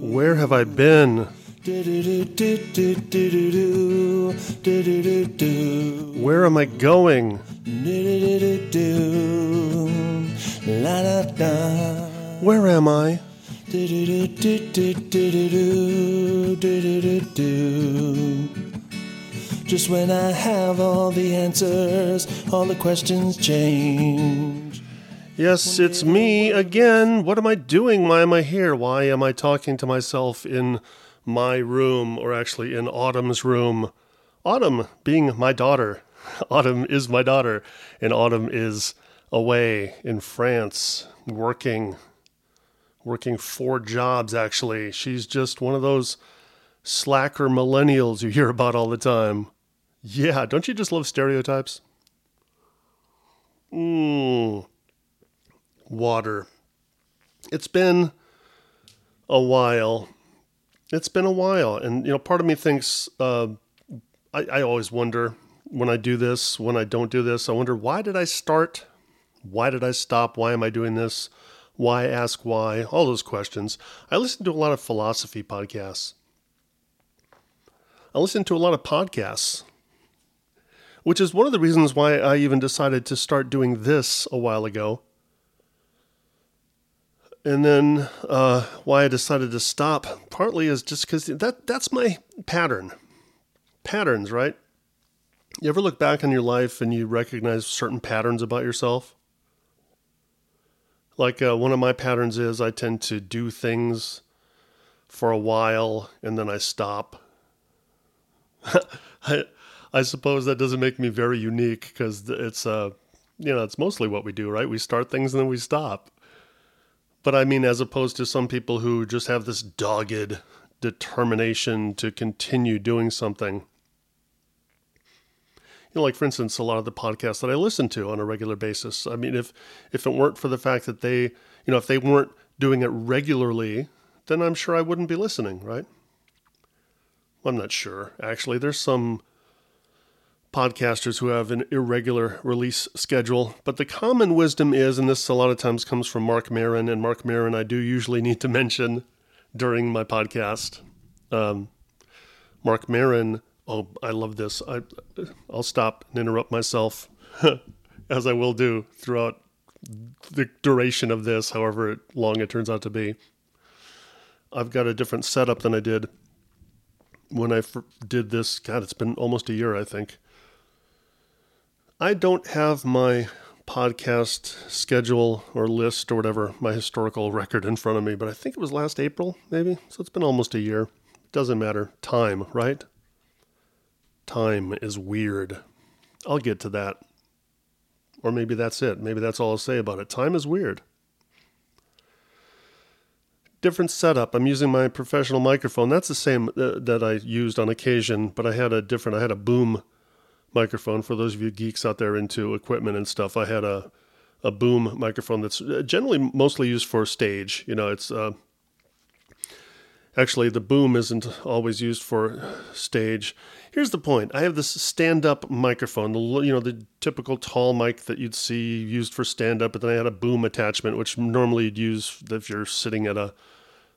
Where have I been? Where am I going? Where am I? Just when I have all the answers, all the questions change. Yes, it's me again. What am I doing? Why am I here? Why am I talking to myself in my room, or actually in Autumn's room? Autumn being my daughter. Autumn is my daughter, and Autumn is away in France working working four jobs actually. She's just one of those slacker millennials you hear about all the time. Yeah, don't you just love stereotypes? Mmm. Water. It's been a while. It's been a while. And, you know, part of me thinks, uh, I, I always wonder when I do this, when I don't do this, I wonder why did I start? Why did I stop? Why am I doing this? Why ask why? All those questions. I listen to a lot of philosophy podcasts. I listen to a lot of podcasts which is one of the reasons why I even decided to start doing this a while ago. And then uh, why I decided to stop partly is just because that that's my pattern. Patterns, right? You ever look back on your life and you recognize certain patterns about yourself? Like uh, one of my patterns is I tend to do things for a while and then I stop. I, I suppose that doesn't make me very unique because it's uh, you know, it's mostly what we do, right? We start things and then we stop. But I mean, as opposed to some people who just have this dogged determination to continue doing something. You know, like for instance, a lot of the podcasts that I listen to on a regular basis. I mean, if if it weren't for the fact that they, you know, if they weren't doing it regularly, then I'm sure I wouldn't be listening, right? I'm not sure. Actually, there's some podcasters who have an irregular release schedule. But the common wisdom is, and this a lot of times comes from Marc Maron, and Marc Maron I do usually need to mention during my podcast. Um, Marc Maron, oh, I love this. I, I'll stop and interrupt myself, as I will do throughout the duration of this, however long it turns out to be. I've got a different setup than I did when I did this. God, it's been almost a year, I think. I don't have my podcast schedule or list or whatever, my historical record in front of me, but I think it was last April, maybe. So it's been almost a year. Doesn't matter. Time, right? Time is weird. I'll get to that. Or maybe that's it. Maybe that's all I'll say about it. Time is weird. Different setup. I'm using my professional microphone. That's the same uh, that I used on occasion, but I had a different, I had a boom microphone. For those of you geeks out there into equipment and stuff, I had a a boom microphone that's generally mostly used for stage. You know, it's uh, actually the boom isn't always used for stage. Here's the point: I have this stand-up microphone, you know, the typical tall mic that you'd see used for stand-up, but then I had a boom attachment, which normally you'd use if you're sitting at a,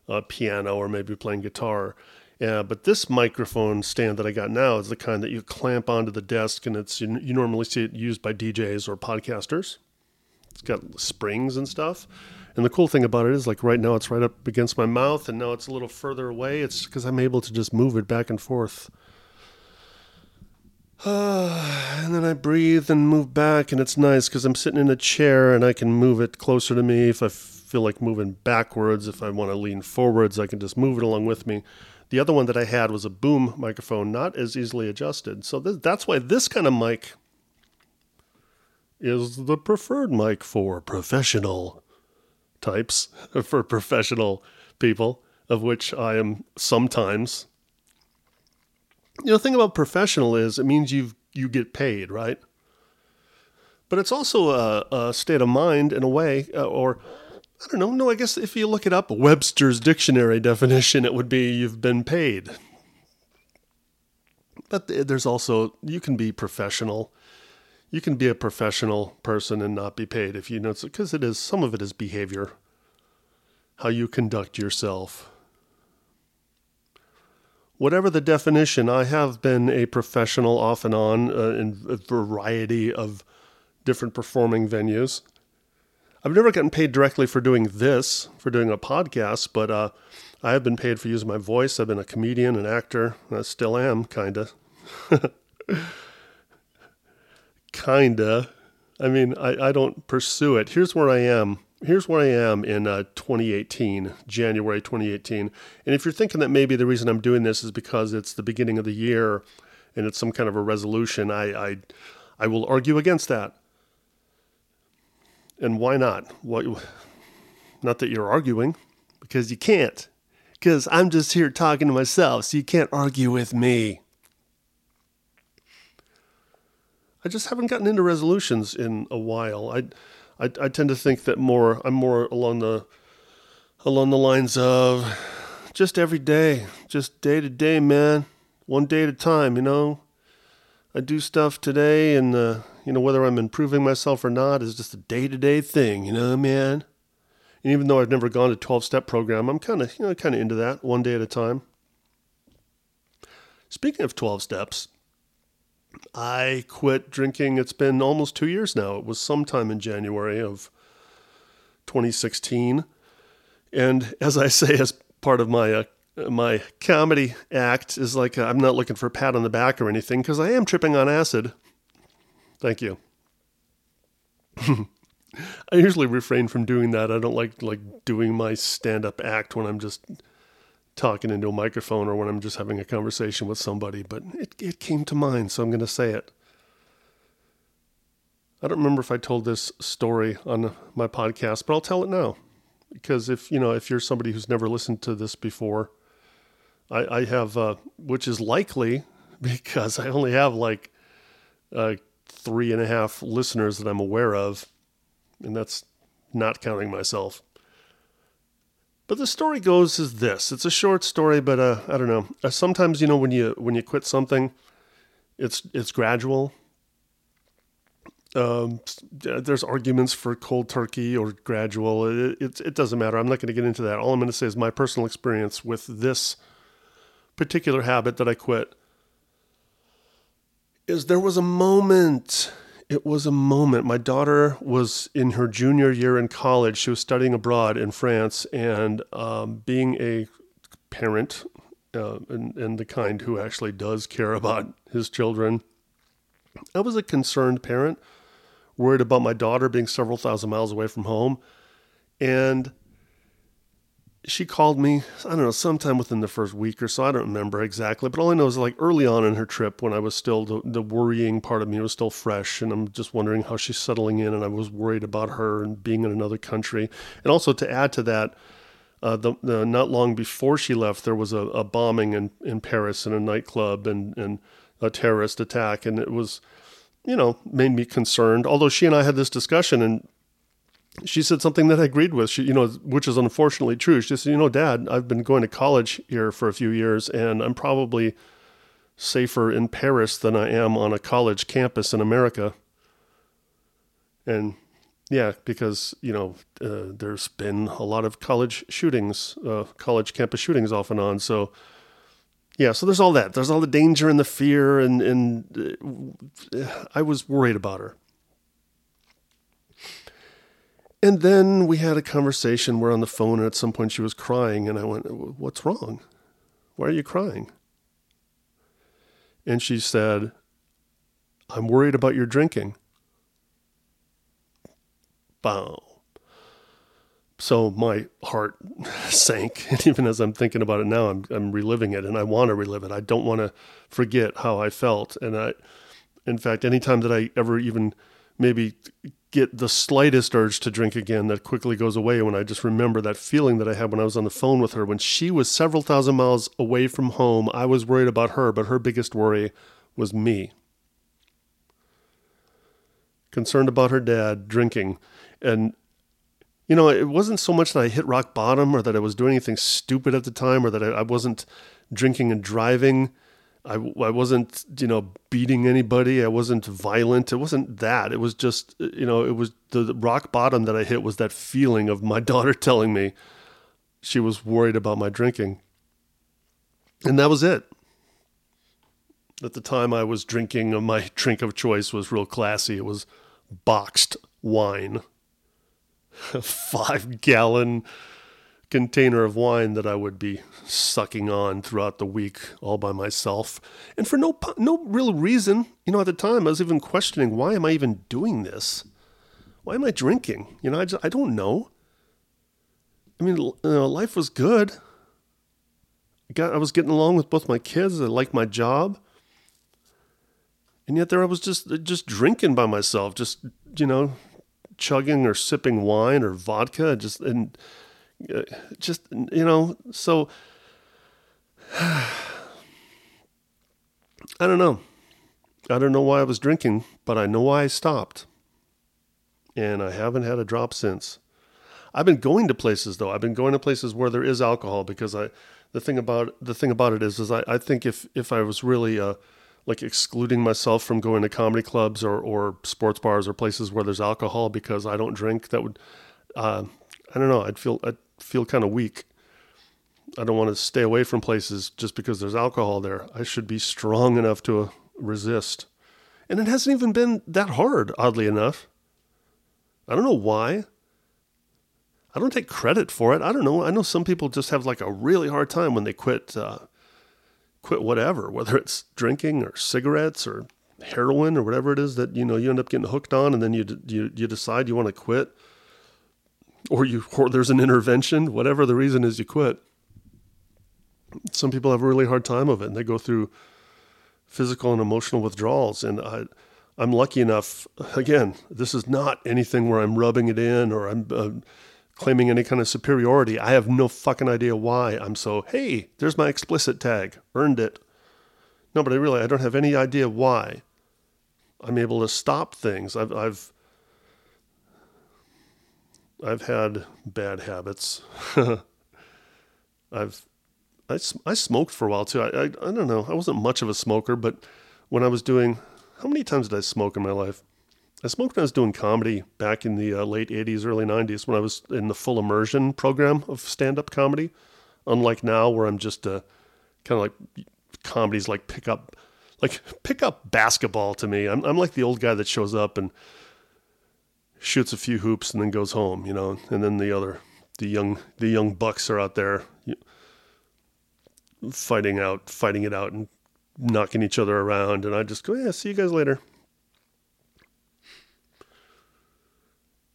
a piano or maybe playing guitar. Yeah, but this microphone stand that I got now is the kind that you clamp onto the desk, and it's you, you normally see it used by DJs or podcasters. It's got springs and stuff. And the cool thing about it is, like right now, it's right up against my mouth, and now it's a little further away. It's because I'm able to just move it back and forth. And then I breathe and move back, and it's nice because I'm sitting in a chair and I can move it closer to me. If I feel like moving backwards, if I want to lean forwards, I can just move it along with me. The other one that I had was a boom microphone, not as easily adjusted. So th- that's why this kind of mic is the preferred mic for professional types, for professional people, of which I am sometimes. You know, the thing about professional is it means you you get paid, right? But it's also a, a state of mind in a way, uh, or I don't know. No, I guess if you look it up, Webster's dictionary definition, it would be you've been paid. But there's also, you can be professional. You can be a professional person and not be paid if you know, because it is, some of it is behavior, how you conduct yourself. Whatever the definition, I have been a professional off and on uh, in a variety of different performing venues. I've never gotten paid directly for doing this, for doing a podcast, but uh, I have been paid for using my voice. I've been a comedian, an actor. I still am, kinda. kinda. I mean, I, I don't pursue it. Here's where I am. Here's where I am in uh, 2018, January 2018. And if you're thinking that maybe the reason I'm doing this is because it's the beginning of the year and it's some kind of a resolution, I, I, I will argue against that. And why not? What, not that you're arguing, because you can't. Because I'm just here talking to myself, so you can't argue with me. I just haven't gotten into resolutions in a while. I, I, I tend to think that more. I'm more along the, along the lines of, just every day, just day to day, man, one day at a time. You know, I do stuff today, and uh, you know whether I'm improving myself or not is just a day to day thing. You know, man. And even though I've never gone to 12 step program, I'm kind of you know kind of into that, one day at a time. Speaking of 12 steps, I quit drinking. It's been almost two years now. It was sometime in January of 2016. And as I say, as part of my uh, my comedy act is like uh, I'm not looking for a pat on the back or anything because I am tripping on acid. Thank you. I usually refrain from doing that. I don't like like doing my stand up act when I'm just talking into a microphone or when I'm just having a conversation with somebody, but it, it came to mind, so I'm going to say it. I don't remember if I told this story on my podcast, but I'll tell it now. Because if you know, if you're somebody who's never listened to this before, I, I have, uh, which is likely because I only have like uh, three and a half listeners that I'm aware of, and that's not counting myself. But the story goes is this: it's a short story, but uh, I don't know. Uh, sometimes you know when you when you quit something, it's it's gradual. Um, there's arguments for cold turkey or gradual. It, it, it doesn't matter. I'm not going to get into that. All I'm going to say is my personal experience with this particular habit that I quit is there was a moment it was a moment. My daughter was in her junior year in college. She was studying abroad in France, and um, being a parent uh, and, and the kind who actually does care about his children, I was a concerned parent, worried about my daughter being several thousand miles away from home. And she called me, I don't know, sometime within the first week or so. I don't remember exactly, but all I know is like early on in her trip when I was still, the, the, worrying part of me was still fresh. And I'm just wondering how she's settling in. And I was worried about her and being in another country. And also to add to that, uh, the, the, not long before she left, there was a, a bombing in, in Paris in a nightclub and, and a terrorist attack. And it was, you know, made me concerned. Although she and I had this discussion and she said something that I agreed with. She, you know, which is unfortunately true. She said, "You know, Dad, I've been going to college here for a few years, and I'm probably safer in Paris than I am on a college campus in America." And yeah, because you know, uh, there's been a lot of college shootings, uh, college campus shootings off and on. So yeah, so there's all that. There's all the danger and the fear, and and uh, I was worried about her. And then we had a conversation. We're on the phone, and at some point she was crying, and I went, What's wrong? Why are you crying? And she said, I'm worried about your drinking. Bow. So my heart sank. And even as I'm thinking about it now, I'm, I'm reliving it and I want to relive it. I don't want to forget how I felt. And I, in fact, anytime that I ever even maybe get the slightest urge to drink again that quickly goes away when I just remember that feeling that I had when I was on the phone with her. When she was several thousand miles away from home, I was worried about her, but her biggest worry was me. Concerned about her dad drinking. And, you know, it wasn't so much that I hit rock bottom or that I was doing anything stupid at the time or that I, I wasn't drinking and driving. I, I wasn't, you know, beating anybody. I wasn't violent. It wasn't that. It was just, you know, it was the, the rock bottom that I hit was that feeling of my daughter telling me she was worried about my drinking. And that was it. At the time I was drinking, uh, my drink of choice was real classy. It was boxed wine, five gallon container of wine that I would be sucking on throughout the week all by myself. And for no no real reason, you know, at the time I was even questioning why am I even doing this? Why am I drinking? You know, I just, I don't know. I mean, you know, life was good. I got I was getting along with both my kids. I liked my job. And yet there I was just just drinking by myself, just you know, chugging or sipping wine or vodka, just and just you know so i don't know. I don't know why i was drinking but i know why i stopped. And i haven't had a drop since. I've been going to places though. I've been going to places where there is alcohol because i the thing about the thing about it is is i, I think if if i was really uh like excluding myself from going to comedy clubs or, or sports bars or places where there's alcohol because I don't drink, that would, uh, I don't know, I'd feel, I'd feel kind of weak. I don't want to stay away from places just because there's alcohol there. I should be strong enough to uh, resist. And it hasn't even been that hard, oddly enough. I don't know why. I don't take credit for it. I don't know. I know some people just have like a really hard time when they quit uh, quit whatever, whether it's drinking or cigarettes or heroin or whatever it is that you know you end up getting hooked on, and then you you you decide you want to quit or you or there's an intervention, whatever the reason is you quit. Some people have a really hard time of it and they go through physical and emotional withdrawals and I I'm lucky enough again, this is not anything where I'm rubbing it in or I'm uh, claiming any kind of superiority. I have no fucking idea why I'm so, hey, there's my explicit tag, earned it. No, but I really I don't have any idea why. I'm able to stop things. I've I've I've had bad habits. I've I, I smoked for a while too. I, I, I don't know. I wasn't much of a smoker, but when I was doing how many times did I smoke in my life? I smoked when I was doing comedy back in the uh, late 80s, early 90s when I was in the full immersion program of stand up comedy. Unlike now, where I'm just uh, kind of like comedies like pick up, like pick up basketball to me. I'm, I'm like the old guy that shows up and shoots a few hoops and then goes home, you know, and then the other, the young, the young bucks are out there fighting out, fighting it out and knocking each other around. And I just go, yeah, see you guys later.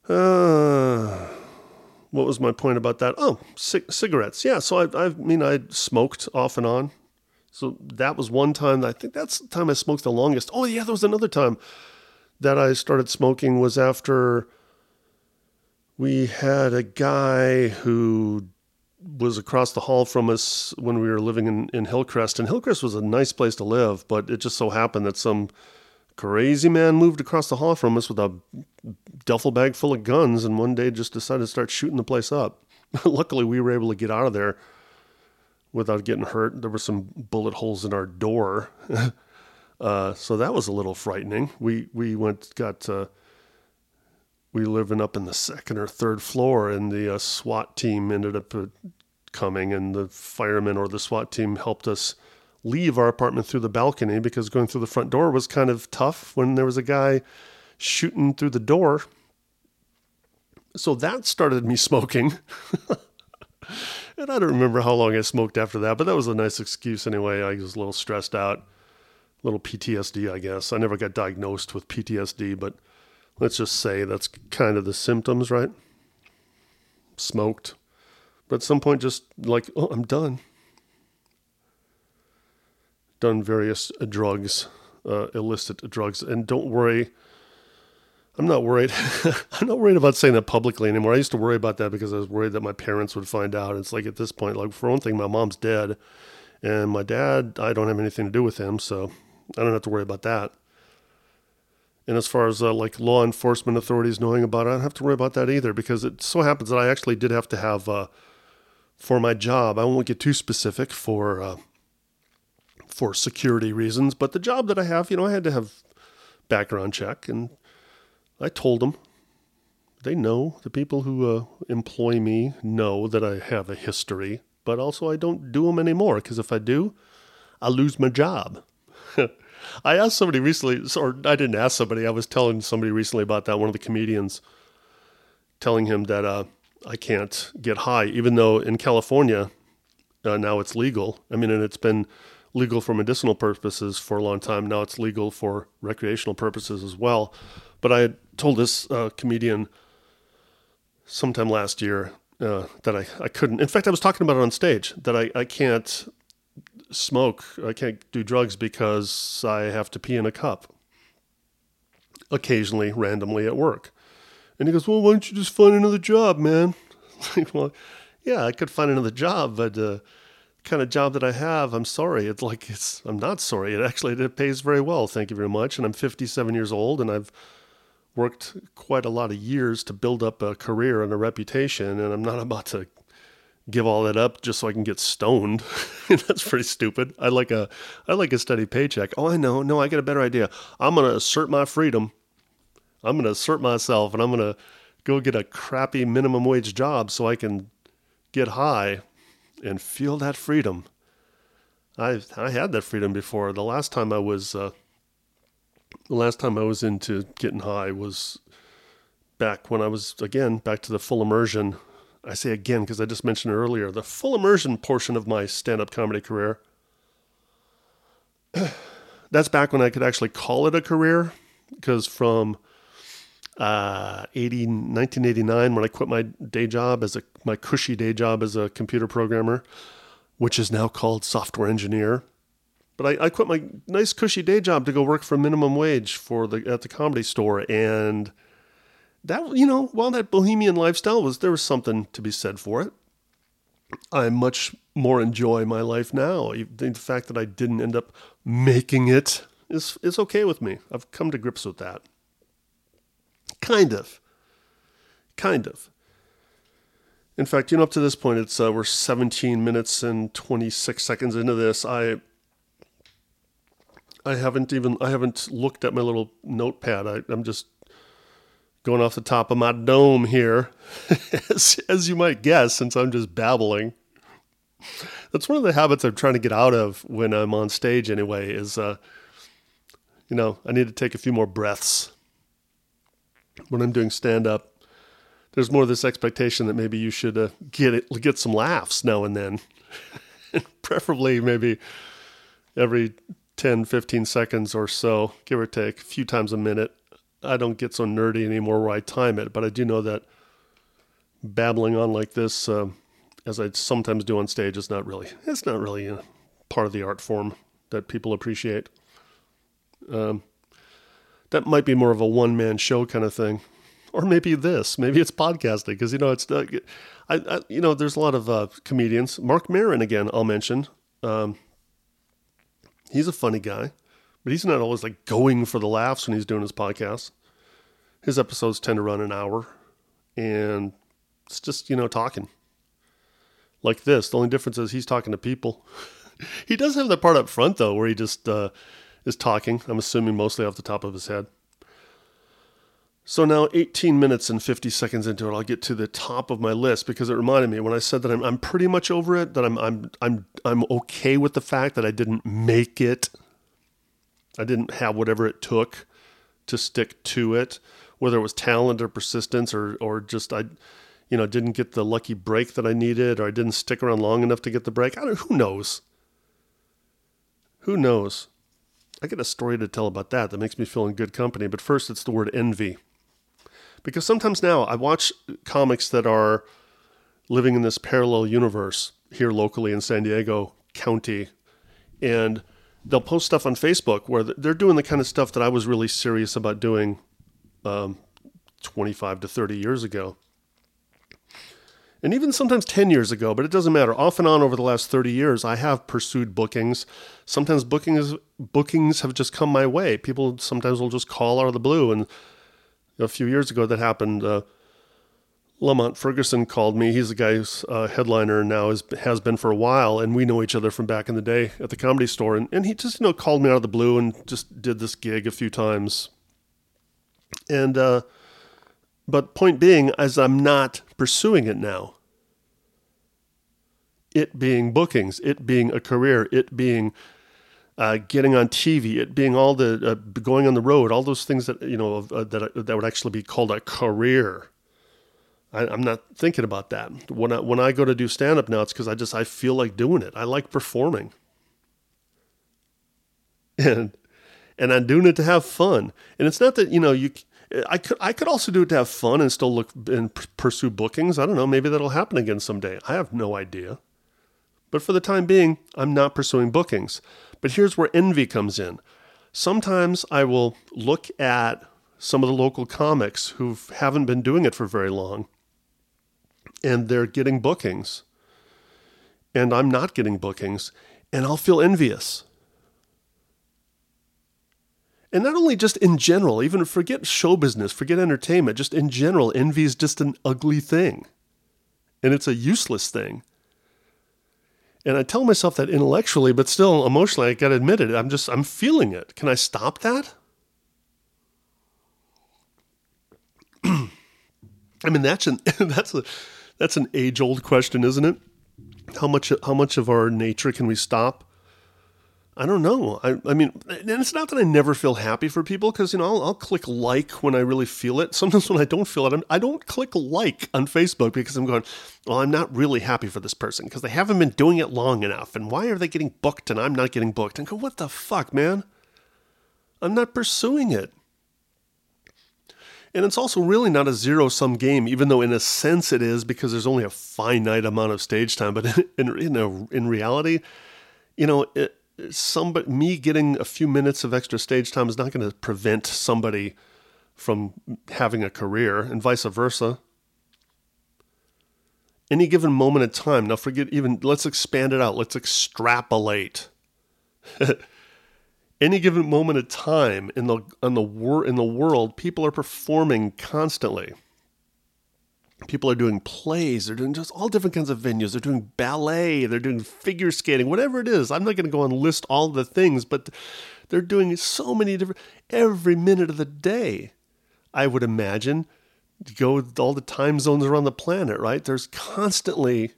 Uh, what was my point about that? Oh, c- cigarettes. Yeah. So I, I mean, I smoked off and on. So that was one time. I think that's the time I smoked the longest. Oh yeah, there was another time that I started smoking was after we had a guy who was across the hall from us when we were living in, in Hillcrest. And Hillcrest was a nice place to live, but it just so happened that some crazy man moved across the hall from us with a duffel bag full of guns and one day just decided to start shooting the place up. Luckily, we were able to get out of there without getting hurt. There were some bullet holes in our door. Uh, so that was a little frightening. We we went got uh, we living up in the second or third floor, and the uh, SWAT team ended up uh, coming, and the firemen or the SWAT team helped us leave our apartment through the balcony because going through the front door was kind of tough when there was a guy shooting through the door. So that started me smoking. and I don't remember how long I smoked after that, but that was a nice excuse anyway. I was a little stressed out little PTSD, I guess. I never got diagnosed with PTSD, but let's just say that's kind of the symptoms, right? Smoked. But at some point, just like, oh, I'm done. Done various drugs, uh, illicit drugs. And don't worry, I'm not worried. I'm not worried about saying that publicly anymore. I used to worry about that because I was worried that my parents would find out. It's like at this point, like, for one thing, my mom's dead. And my dad, I don't have anything to do with him. So I don't have to worry about that. And as far as uh, like law enforcement authorities knowing about it, I don't have to worry about that either because it so happens that I actually did have to have uh, for my job. I won't get too specific for uh, for security reasons. But the job that I have, you know, I had to have background check, and I told them. They know the people who uh, employ me know that I have a history, but also I don't do them anymore because if I do, I lose my job. I asked somebody recently, or I didn't ask somebody. I was telling somebody recently about that. One of the comedians telling him that uh, I can't get high, even though in California uh, now it's legal. I mean, and it's been legal for medicinal purposes for a long time. Now it's legal for recreational purposes as well. But I told this uh, comedian sometime last year uh, that I, I couldn't. In fact, I was talking about it on stage that I, I can't smoke, I can't do drugs because I have to pee in a cup occasionally, randomly at work. And he goes, Well, why don't you just find another job, man? like, well, yeah, I could find another job, but uh, kind of job that I have, I'm sorry. It's like it's I'm not sorry. It actually it pays very well, thank you very much. And I'm 57 years old, and I've worked quite a lot of years to build up a career and a reputation, and I'm not about to give all that up just so I can get stoned. That's pretty stupid. I like a I like a steady paycheck. Oh, I know. No, I got a better idea. I'm gonna assert my freedom. I'm gonna assert myself, and I'm gonna go get a crappy minimum wage job so I can get high and feel that freedom. I I had that freedom before. The last time I was uh, the last time I was into getting high was back when I was again back to the full immersion. I say again because I just mentioned earlier the full immersion portion of my stand-up comedy career. That's back when I could actually call it a career because from uh, 80, 1989 when I quit my day job as a my cushy day job as a computer programmer, which is now called software engineer. But I, I quit my nice cushy day job to go work for minimum wage for the at the comedy store, and that you know while that bohemian lifestyle was there was something to be said for it. I much more enjoy my life now. The fact that I didn't end up making it is is okay with me. I've come to grips with that. Kind of. Kind of. In fact, you know, up to this point, it's uh, we're 17 minutes and 26 seconds into this. I I haven't even I haven't looked at my little notepad. I, I'm just going off the top of my dome here, as, as you might guess, since I'm just babbling. That's one of the habits I'm trying to get out of when I'm on stage. Anyway, is uh, you know I need to take a few more breaths when I'm doing stand up, there's more of this expectation that maybe you should uh, get it, get some laughs now and then, preferably maybe every 10, 15 seconds or so, give or take, a few times a minute. I don't get so nerdy anymore where I time it, but I do know that babbling on like this, uh, as I sometimes do on stage, is not really it's not really part of the art form that people appreciate. Um, that might be more of a one man show kind of thing. Or maybe this, maybe it's podcasting because you know it's uh, I, I, you know there's a lot of uh, comedians. Marc Maron again, I'll mention. Um, he's a funny guy, but he's not always like going for the laughs when he's doing his podcast. His episodes tend to run an hour, and it's just you know talking like this. The only difference is he's talking to people. he does have that part up front though, where he just uh, is talking. I'm assuming mostly off the top of his head. So now, 18 minutes and 50 seconds into it, I'll get to the top of my list because it reminded me when I said that I'm, I'm pretty much over it, that I'm, I'm, I'm, I'm okay with the fact that I didn't make it. I didn't have whatever it took to stick to it, whether it was talent or persistence or, or just I, you know, didn't get the lucky break that I needed or I didn't stick around long enough to get the break. I don't, who knows? Who knows? I get a story to tell about that that makes me feel in good company. But first, it's the word envy. Because sometimes now I watch comics that are living in this parallel universe here locally in San Diego County, and they'll post stuff on Facebook where they're doing the kind of stuff that I was really serious about doing um, 25 to 30 years ago and even sometimes 10 years ago, but it doesn't matter. Off and on over the last 30 years, I have pursued bookings. Sometimes bookings bookings have just come my way. People sometimes will just call out of the blue. And a few years ago, that happened. Uh, Lamont Ferguson called me. He's the guy who's uh, headliner now, has been for a while, and we know each other from back in the day at the comedy store. And, and he just, you know, called me out of the blue and just did this gig a few times. And, uh, but point being, as I'm not pursuing it now, it being bookings, it being a career, it being uh, getting on TV, it being all the uh, going on the road, all those things that you know uh, that that would actually be called a career. I, am not thinking about that when I when I go to do stand up now. It's because I just I feel like doing it. I like performing, and and I'm doing it to have fun. And it's not that you know you. I could I could also do it to have fun and still look and pursue bookings. I don't know. Maybe that'll happen again someday. I have no idea. But for the time being, I'm not pursuing bookings. But here's where envy comes in. Sometimes I will look at some of the local comics who haven't been doing it for very long and they're getting bookings and I'm not getting bookings and I'll feel envious. And not only just in general, even forget show business, forget entertainment, just in general, envy is just an ugly thing. And it's a useless thing. And I tell myself that intellectually, but still emotionally, I gotta admit it. I'm just, I'm feeling it. Can I stop that? I mean, that's an, that's a, that's an age old question, isn't it? How much how much of our nature can we stop? I don't know. I, I mean, and it's not that I never feel happy for people because, you know, I'll, I'll, click like when I really feel it. Sometimes when I don't feel it, I'm, I do not click like on Facebook because I'm going, well, I'm not really happy for this person because they haven't been doing it long enough. And why are they getting booked and I'm not getting booked? And go, what the fuck, man? I'm not pursuing it. And it's also really not a zero sum game, even though in a sense it is because there's only a finite amount of stage time. But in in, a, in reality, you know, it, somebody me getting a few minutes of extra stage time is not going to prevent somebody from having a career, and vice versa. Any given moment in time. Now, forget even. Let's expand it out. Let's extrapolate. any given moment of time in the in the wor- in the world, people are performing constantly. People are doing plays. They're doing just all different kinds of venues. They're doing ballet. They're doing figure skating. Whatever it is, I'm not going to go and list all the things, but they're doing so many different every minute of the day. I would imagine go all the time zones around the planet. Right? There's constantly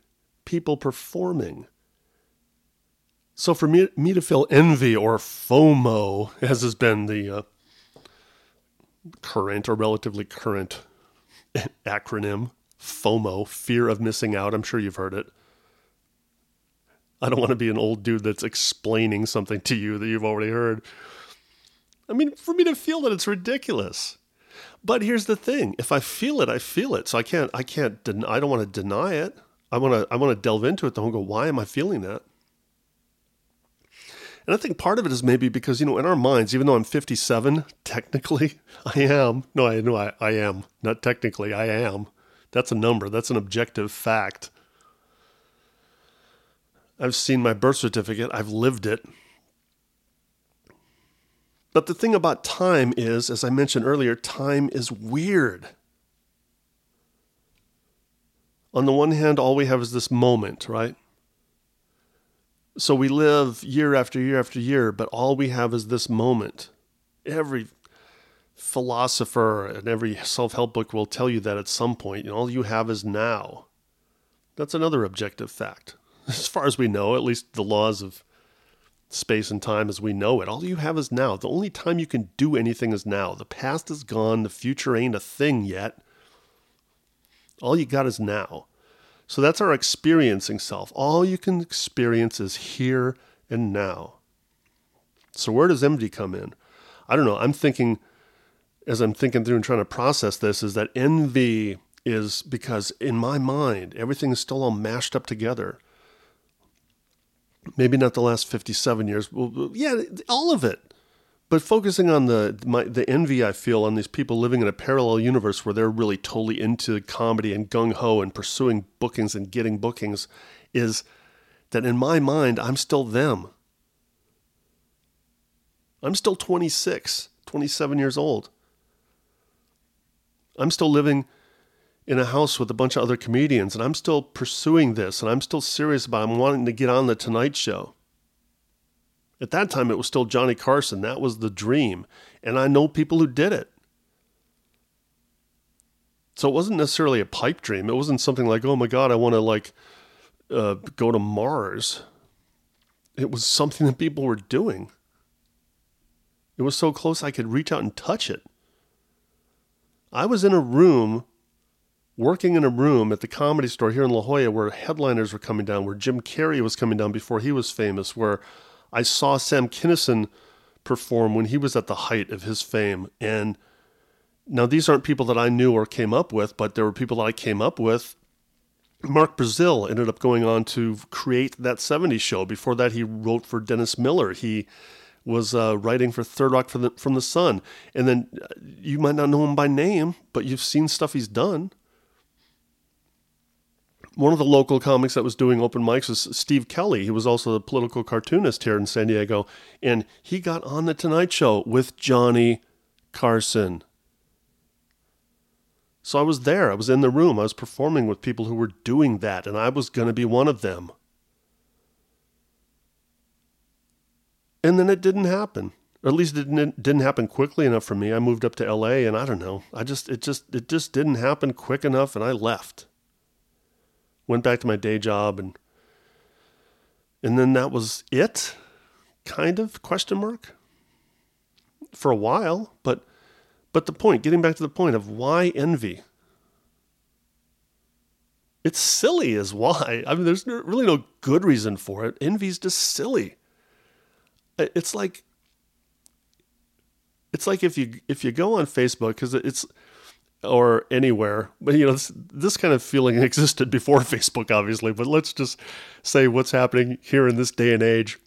people performing. So for me, me to feel envy or FOMO, as has been the uh, current or relatively current acronym, FOMO, fear of missing out. I'm sure you've heard it. I don't want to be an old dude that's explaining something to you that you've already heard. I mean, for me to feel that it's ridiculous. But here's the thing: if I feel it, I feel it. So I can't, I can't, den- I don't want to deny it. I want to, I want to delve into it though and go, why am I feeling that? And I think part of it is maybe because, you know, in our minds, even though I'm 57, technically I am. No, I know I, I am. Not technically, I am. That's a number, that's an objective fact. I've seen my birth certificate, I've lived it. But the thing about time is, as I mentioned earlier, time is weird. On the one hand, all we have is this moment, right? So we live year after year after year, but all we have is this moment. Every philosopher and every self help book will tell you that at some point, know, all you have is now. That's another objective fact. As far as we know, at least the laws of space and time as we know it, all you have is now. The only time you can do anything is now. The past is gone, the future ain't a thing yet. All you got is now. So that's our experiencing self. All you can experience is here and now. So where does envy come in? I don't know. I'm thinking, as I'm thinking through and trying to process this, is that envy is because in my mind, everything is still all mashed up together. Maybe not the last 57 years. Well, yeah, all of it but focusing on the my, the envy I feel on these people living in a parallel universe where they're really totally into comedy and gung ho and pursuing bookings and getting bookings is that in my mind I'm still them. I'm still 26, 27 years old. I'm still living in a house with a bunch of other comedians, and I'm still pursuing this, and I'm still serious about. It. I'm wanting to get on the Tonight Show. At that time, it was still Johnny Carson. That was the dream, and I know people who did it. So it wasn't necessarily a pipe dream. It wasn't something like, oh my God, I want to like uh, go to Mars. It was something that people were doing. It was so close I could reach out and touch it. I was in a room, working in a room at the comedy store here in La Jolla where headliners were coming down, where Jim Carrey was coming down before he was famous, where I saw Sam Kinison perform when he was at the height of his fame. And now these aren't people that I knew or came up with, but there were people that I came up with. Mark Brazill ended up going on to create that 70s show. Before that, he wrote for Dennis Miller. He was uh, writing for Third Rock from the, from the Sun. And then uh, you might not know him by name, but you've seen stuff he's done. One of the local comics that was doing open mics was Steve Kelley. He was also a political cartoonist here in San Diego. And he got on The Tonight Show with Johnny Carson. So I was there. I was in the room. I was performing with people who were doing that, and I was going to be one of them. And then it didn't happen. Or at least it didn't, didn't happen quickly enough for me. I moved up to LA and I don't know. I just it just it just didn't happen quick enough and I left. Went back to my day job and and then that was it kind of question mark for a while, but but the point, getting back to the point of why envy? It's silly, is why. I mean, there's really no good reason for it. Envy's just silly. It's like it's like if you if you go on Facebook because it's or anywhere, but you know this, this kind of feeling existed before Facebook, obviously. But let's just say what's happening here in this day and age.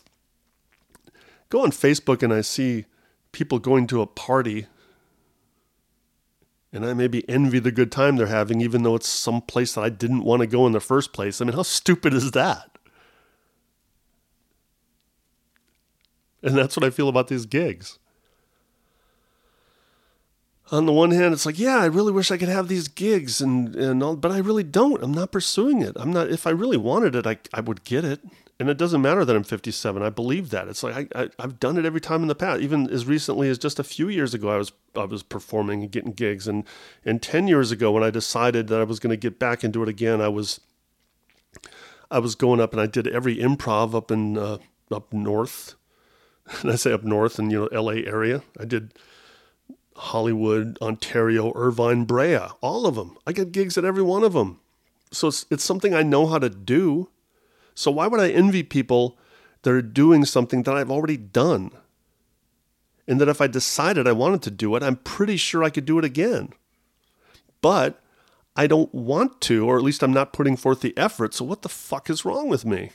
Go on Facebook and I see people going to a party and I maybe envy the good time they're having, even though it's some place that I didn't want to go in the first place. I mean, how stupid is that? And that's what I feel about these gigs. On the one hand, it's like, yeah, I really wish I could have these gigs and, and all, but I really don't. I'm not pursuing it. I'm not, if I really wanted it, I, I would get it. And it doesn't matter that I'm 57. I believe that. It's like I, I, I've done it every time in the past. Even as recently as just a few years ago, I was I was performing and getting gigs. And and 10 years ago, when I decided that I was going to get back into it again, I was I was going up and I did every improv up in uh, up north. And I say up north in you know L.A. area. I did Hollywood, Ontario, Irvine, Brea, all of them. I get gigs at every one of them. So it's, it's something I know how to do. So why would I envy people that are doing something that I've already done? And that if I decided I wanted to do it, I'm pretty sure I could do it again. But I don't want to, or at least I'm not putting forth the effort. So what the fuck is wrong with me?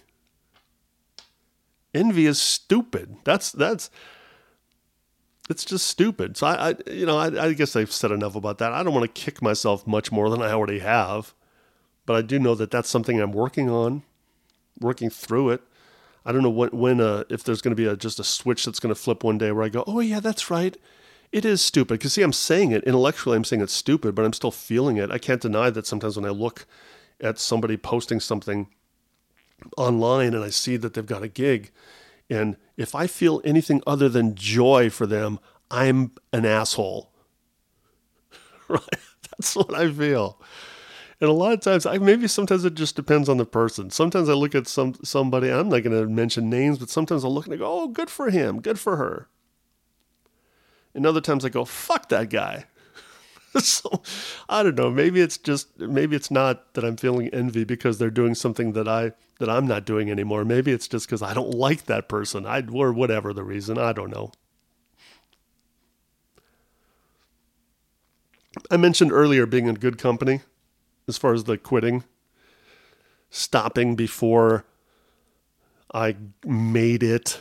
Envy is stupid. That's that's it's just stupid. So I, I you know, I, I guess I've said enough about that. I don't want to kick myself much more than I already have, but I do know that that's something I'm working on working through it. I don't know when, when uh, if there's going to be a, just a switch that's going to flip one day where I go, oh yeah, that's right. It is stupid. Because see, I'm saying it intellectually, I'm saying it's stupid, but I'm still feeling it. I can't deny that sometimes when I look at somebody posting something online and I see that they've got a gig, and if I feel anything other than joy for them, I'm an asshole. right? That's what I feel. And a lot of times, I maybe sometimes it just depends on the person. Sometimes I look at some somebody. I'm not going to mention names, but sometimes I'll look and I go, "Oh, good for him, good for her." And other times I go, "Fuck that guy." so I don't know. Maybe it's just maybe it's not that I'm feeling envy because they're doing something that I that I'm not doing anymore. Maybe it's just because I don't like that person. I or whatever the reason. I don't know. I mentioned earlier being in good company as far as the quitting, stopping before I made it.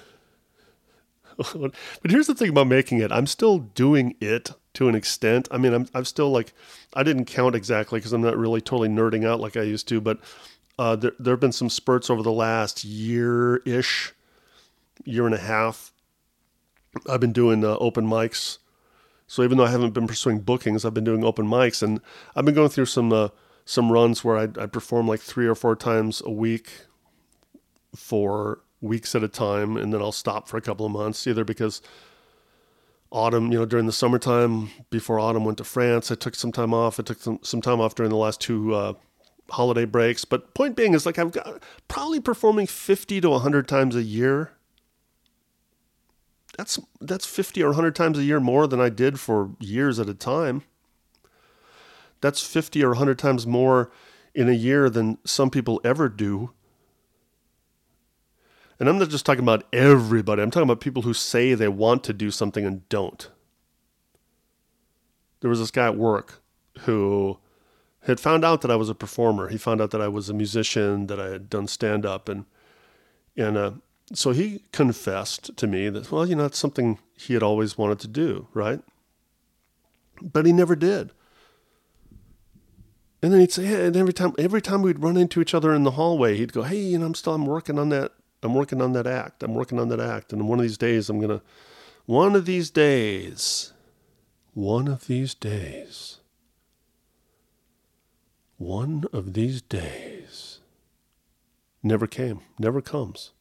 but here's the thing about making it I'm still doing it to an extent. I mean, I'm, I'm still like, I didn't count exactly because I'm not really totally nerding out like I used to, but uh, there, there have been some spurts over the last year ish, year and a half. I've been doing uh, open mics So even though I haven't been pursuing bookings, I've been doing open mics, and I've been going through some uh, some runs where I I perform like three or four times a week for weeks at a time, and then I'll stop for a couple of months, either because autumn, you know, during the summertime before autumn went to France, I took some time off. I took some, some time off during the last two uh, holiday breaks. But point being is like I've got probably performing 50 to 100 times a year. That's that's 50 or 100 times a year more than I did for years at a time. That's 50 or 100 times more in a year than some people ever do. And I'm not just talking about everybody, I'm talking about people who say they want to do something and don't. There was this guy at work who had found out that I was a performer. He found out that I was a musician, that I had done stand up and and uh, so he confessed to me that well, you know, it's something he had always wanted to do, right? But he never did. And then he'd say, hey, and every time every time we'd run into each other in the hallway, he'd go, "Hey, you know, I'm still I'm working on that I'm working on that act. I'm working on that act. And one of these days, I'm going to, one of these days, one of these days, one of these days never came, never comes.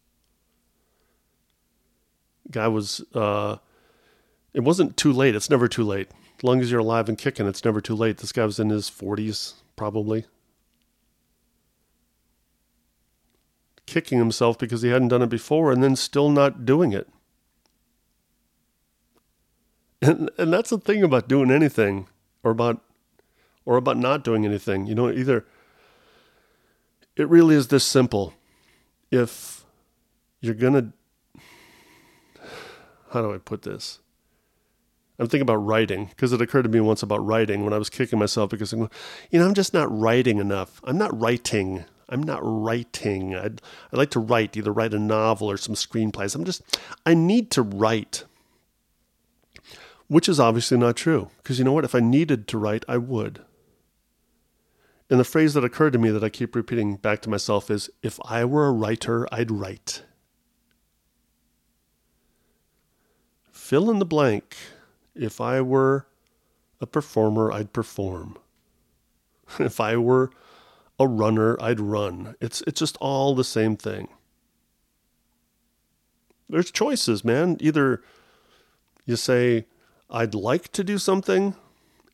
Guy was, uh, it wasn't too late. It's never too late. As long as you're alive and kicking, it's never too late. This guy was in his 40s, probably. Kicking himself because he hadn't done it before and then still not doing it. And and that's the thing about doing anything or about or about not doing anything. You know, either it really is this simple. If you're going to how do I put this? I'm thinking about writing because it occurred to me once about writing when I was kicking myself because I'm, you know, I'm just not writing enough. I'm not writing. I'm not writing. I'd, I'd like to write, either write a novel or some screenplays. I'm just, I need to write. Which is obviously not true. Because you know what? If I needed to write, I would. And the phrase that occurred to me that I keep repeating back to myself is if I were a writer, I'd write. Fill in the blank. If I were a performer, I'd perform. If I were a runner, I'd run. It's it's just all the same thing. There's choices, man. Either you say I'd like to do something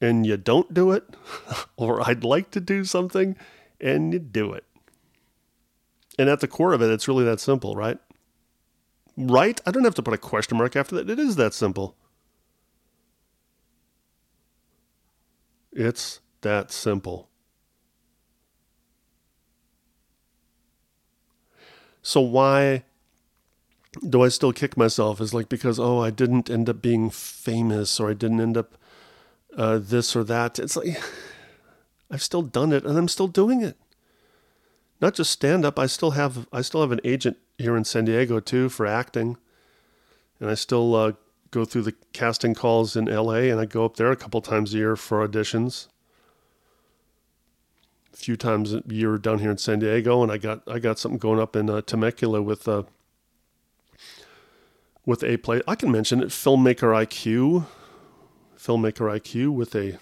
and you don't do it, or I'd like to do something and you do it. And at the core of it, it's really that simple, right? Right? I don't have to put a question mark after that. It is that simple. It's that simple. So why do I still kick myself? Is like because oh I didn't end up being famous or I didn't end up uh, this or that. It's like I've still done it and I'm still doing it. Not just stand up. I still have I still have an agent here in San Diego too for acting, and I still uh, go through the casting calls in L.A. and I go up there a couple times a year for auditions a few times a year down here in San Diego, and I got I got something going up in uh, Temecula with uh, with a play. I can mention it, Filmmaker IQ, Filmmaker IQ with a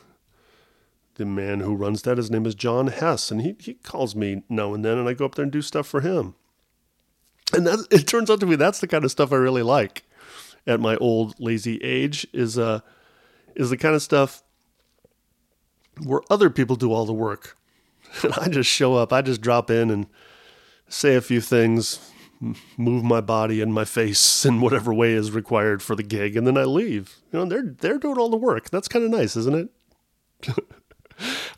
the man who runs that. His name is John Hess, and he he calls me now and then, and I go up there and do stuff for him. And that it turns out to be that's the kind of stuff I really like at my old lazy age is uh is the kind of stuff where other people do all the work and I just show up. I just drop in and say a few things, move my body and my face in whatever way is required for the gig, and then I leave. You know, they're they're doing all the work. That's kind of nice, isn't it?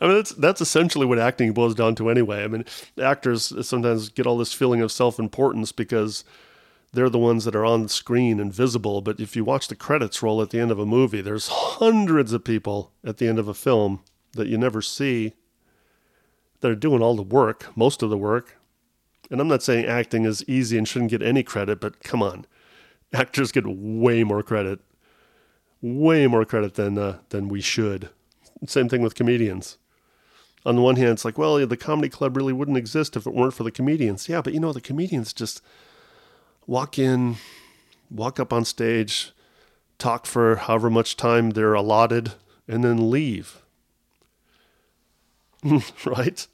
I mean, that's that's essentially what acting boils down to, anyway. I mean, actors sometimes get all this feeling of self-importance because they're the ones that are on the screen and visible. But if you watch the credits roll at the end of a movie, there's hundreds of people at the end of a film that you never see that are doing all the work, most of the work. And I'm not saying acting is easy and shouldn't get any credit, but come on, actors get way more credit, way more credit than uh, than we should. Same thing with comedians. On the one hand, it's like, well, the comedy club really wouldn't exist if it weren't for the comedians. Yeah, but you know, the comedians just walk in, walk up on stage, talk for however much time they're allotted, and then leave. right?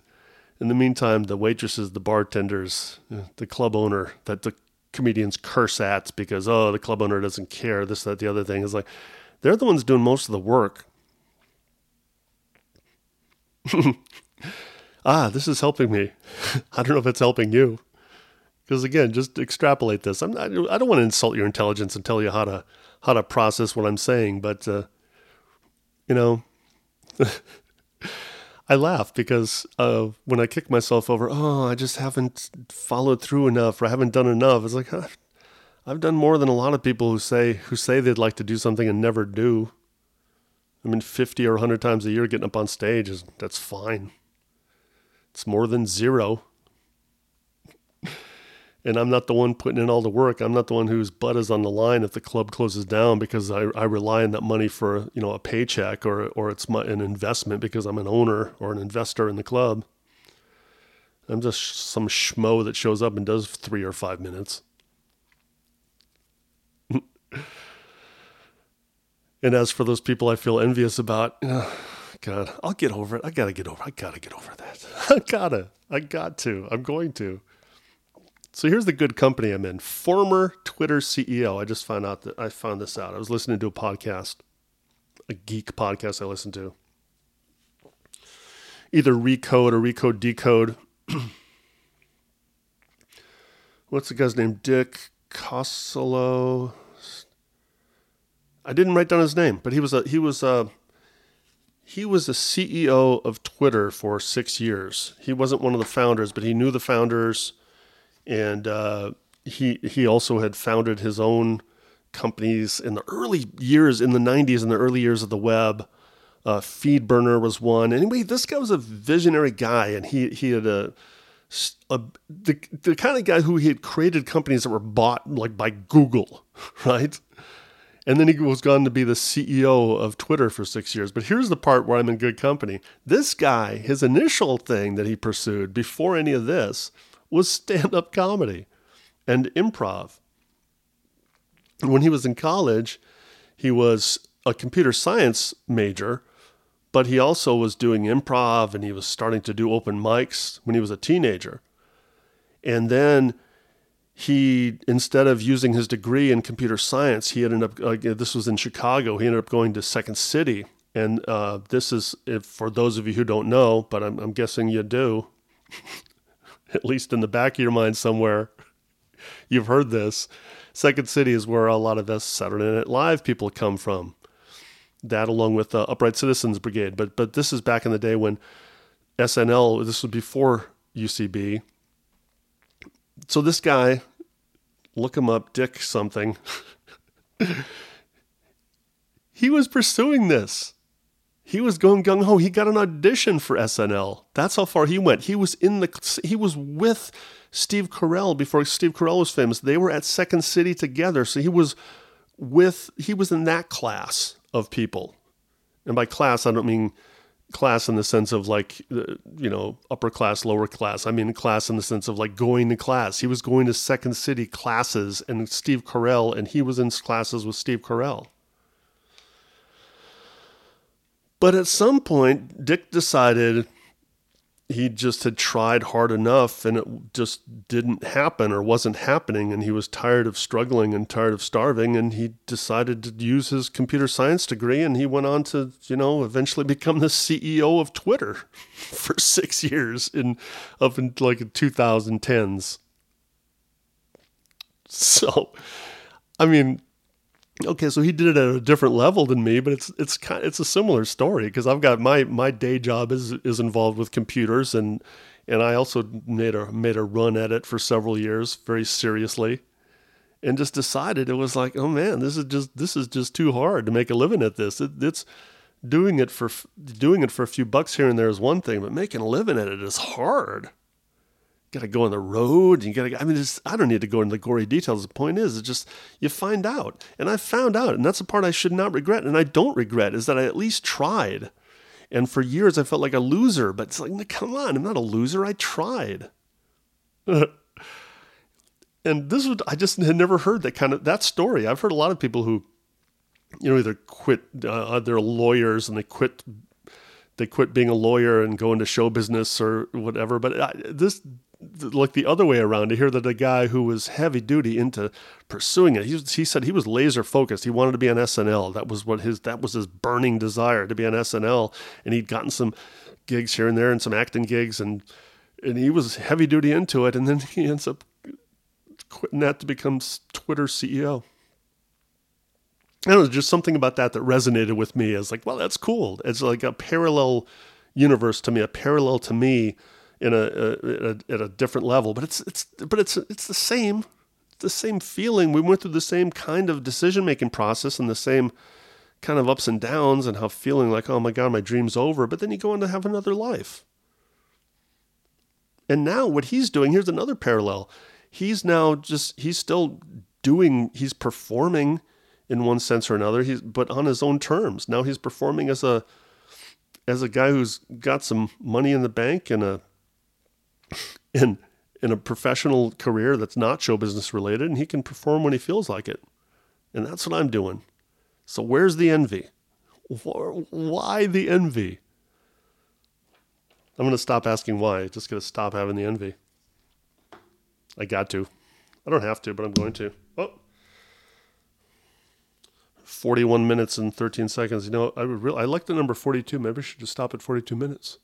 In the meantime, the waitresses, the bartenders, the club owner that the comedians curse at because, oh, the club owner doesn't care, this, that, the other thing is like, they're the ones doing most of the work. ah, this is helping me. I don't know if it's helping you. Because again, just extrapolate this. I'm not, I don't want to insult your intelligence and tell you how to how to process what I'm saying, but uh, you know, I laugh because uh, when I kick myself over, oh, I just haven't followed through enough, or I haven't done enough. It's like I've, I've done more than a lot of people who say who say they'd like to do something and never do. I mean, 50 or 100 times a year getting up on stage is that's fine. It's more than zero. And I'm not the one putting in all the work. I'm not the one whose butt is on the line if the club closes down because I, I rely on that money for you know a paycheck or or it's my, an investment because I'm an owner or an investor in the club. I'm just some schmo that shows up and does three or five minutes. and as for those people I feel envious about, God, I'll get over it. I gotta get over. I gotta get over that. I gotta. I got to. I'm going to. So here's the good company I'm in. Former Twitter CEO. I just found out that I found this out. I was listening to a podcast, a geek podcast I listened to. Either Recode or Recode Decode. What's the guy's name? Dick Costolo. I didn't write down his name, but he was a he was a he was the CEO of Twitter for six years. He wasn't one of the founders, but he knew the founders, and uh, he he also had founded his own companies in the early years in the '90s and the early years of the web. Uh, Feedburner was one. Anyway, this guy was a visionary guy, and he he had a, a the the kind of guy who he had created companies that were bought like by Google, right? And then he was gone to be the CEO of Twitter for six years. But here's the part where I'm in good company. This guy, his initial thing that he pursued before any of this was stand up comedy and improv. When he was in college, he was a computer science major, but he also was doing improv and he was starting to do open mics when he was a teenager. And then he instead of using his degree in computer science, he ended up. Uh, this was in Chicago. He ended up going to Second City, and uh, this is if, for those of you who don't know, but I'm, I'm guessing you do. At least in the back of your mind somewhere, you've heard this. Second City is where a lot of us Saturday Night Live people come from. That, along with the Upright Citizens Brigade, but but this is back in the day when SNL. This was before UCB so this guy, look him up, Dick something. he was pursuing this. He was going gung ho. He got an audition for SNL. That's how far he went. He was in the. He was with Steve Carell before Steve Carell was famous. They were at Second City together. So he was with. He was in that class of people, and by class I don't mean class in the sense of like uh, you know upper class lower class i mean class in the sense of like going to class he was going to second city classes and steve carell and he was in classes with steve carell but at some point dick decided he just had tried hard enough and it just didn't happen or wasn't happening and he was tired of struggling and tired of starving and he decided to use his computer science degree and he went on to you know eventually become the CEO of Twitter for 6 years in up in like 2010s so I mean Okay, so he did it at a different level than me, but it's it's kind it's a similar story because I've got my my day job is is involved with computers and and I also made a made a run at it for several years very seriously, and just decided it was like oh man this is just this is just too hard to make a living at this. It, it's doing it for doing it for a few bucks here and there is one thing, but making a living at it is hard got to go on the road. And You got to. I mean, I don't need to go into the gory details. The point is, it's just you find out, and I found out, and that's the part I should not regret, and I don't regret is that I at least tried. And for years, I felt like a loser, but it's like, come on, I'm not a loser. I tried. and this was I just had never heard that kind of that story. I've heard a lot of people who you know, either quit. Uh, they're lawyers and they quit. They quit being a lawyer and go into show business or whatever. But I, this, like the other way around, to hear that a guy who was heavy duty into pursuing it, he, he said he was laser focused. He wanted to be on SNL. That was what his that was his burning desire to be on SNL. And he'd gotten some gigs here and there and some acting gigs and and he was heavy duty into it. And then he ends up quitting that to become Twitter CEO. I don't know, just something about that that resonated with me as like, well, that's cool. It's like a parallel universe to me, a parallel to me in a, uh, a, a at a different level. But it's it's but it's it's the same, the same feeling. We went through the same kind of decision making process and the same kind of ups and downs and how feeling like, oh my god, my dream's over. But then you go on to have another life. And now what he's doing, here's another parallel. He's now just he's still doing, he's performing in one sense or another. He's but on his own terms. Now he's performing as a as a guy who's got some money in the bank and a in in a professional career that's not show business related, and he can perform when he feels like it. And that's what I'm doing. So where's the envy? Why the envy? I'm going to stop asking why. Just going to stop having the envy. I got to. I don't have to, but I'm going to. Oh. 41 minutes and 13 seconds. You know, I would really, I like the number 42. Maybe I should just stop at 42 minutes.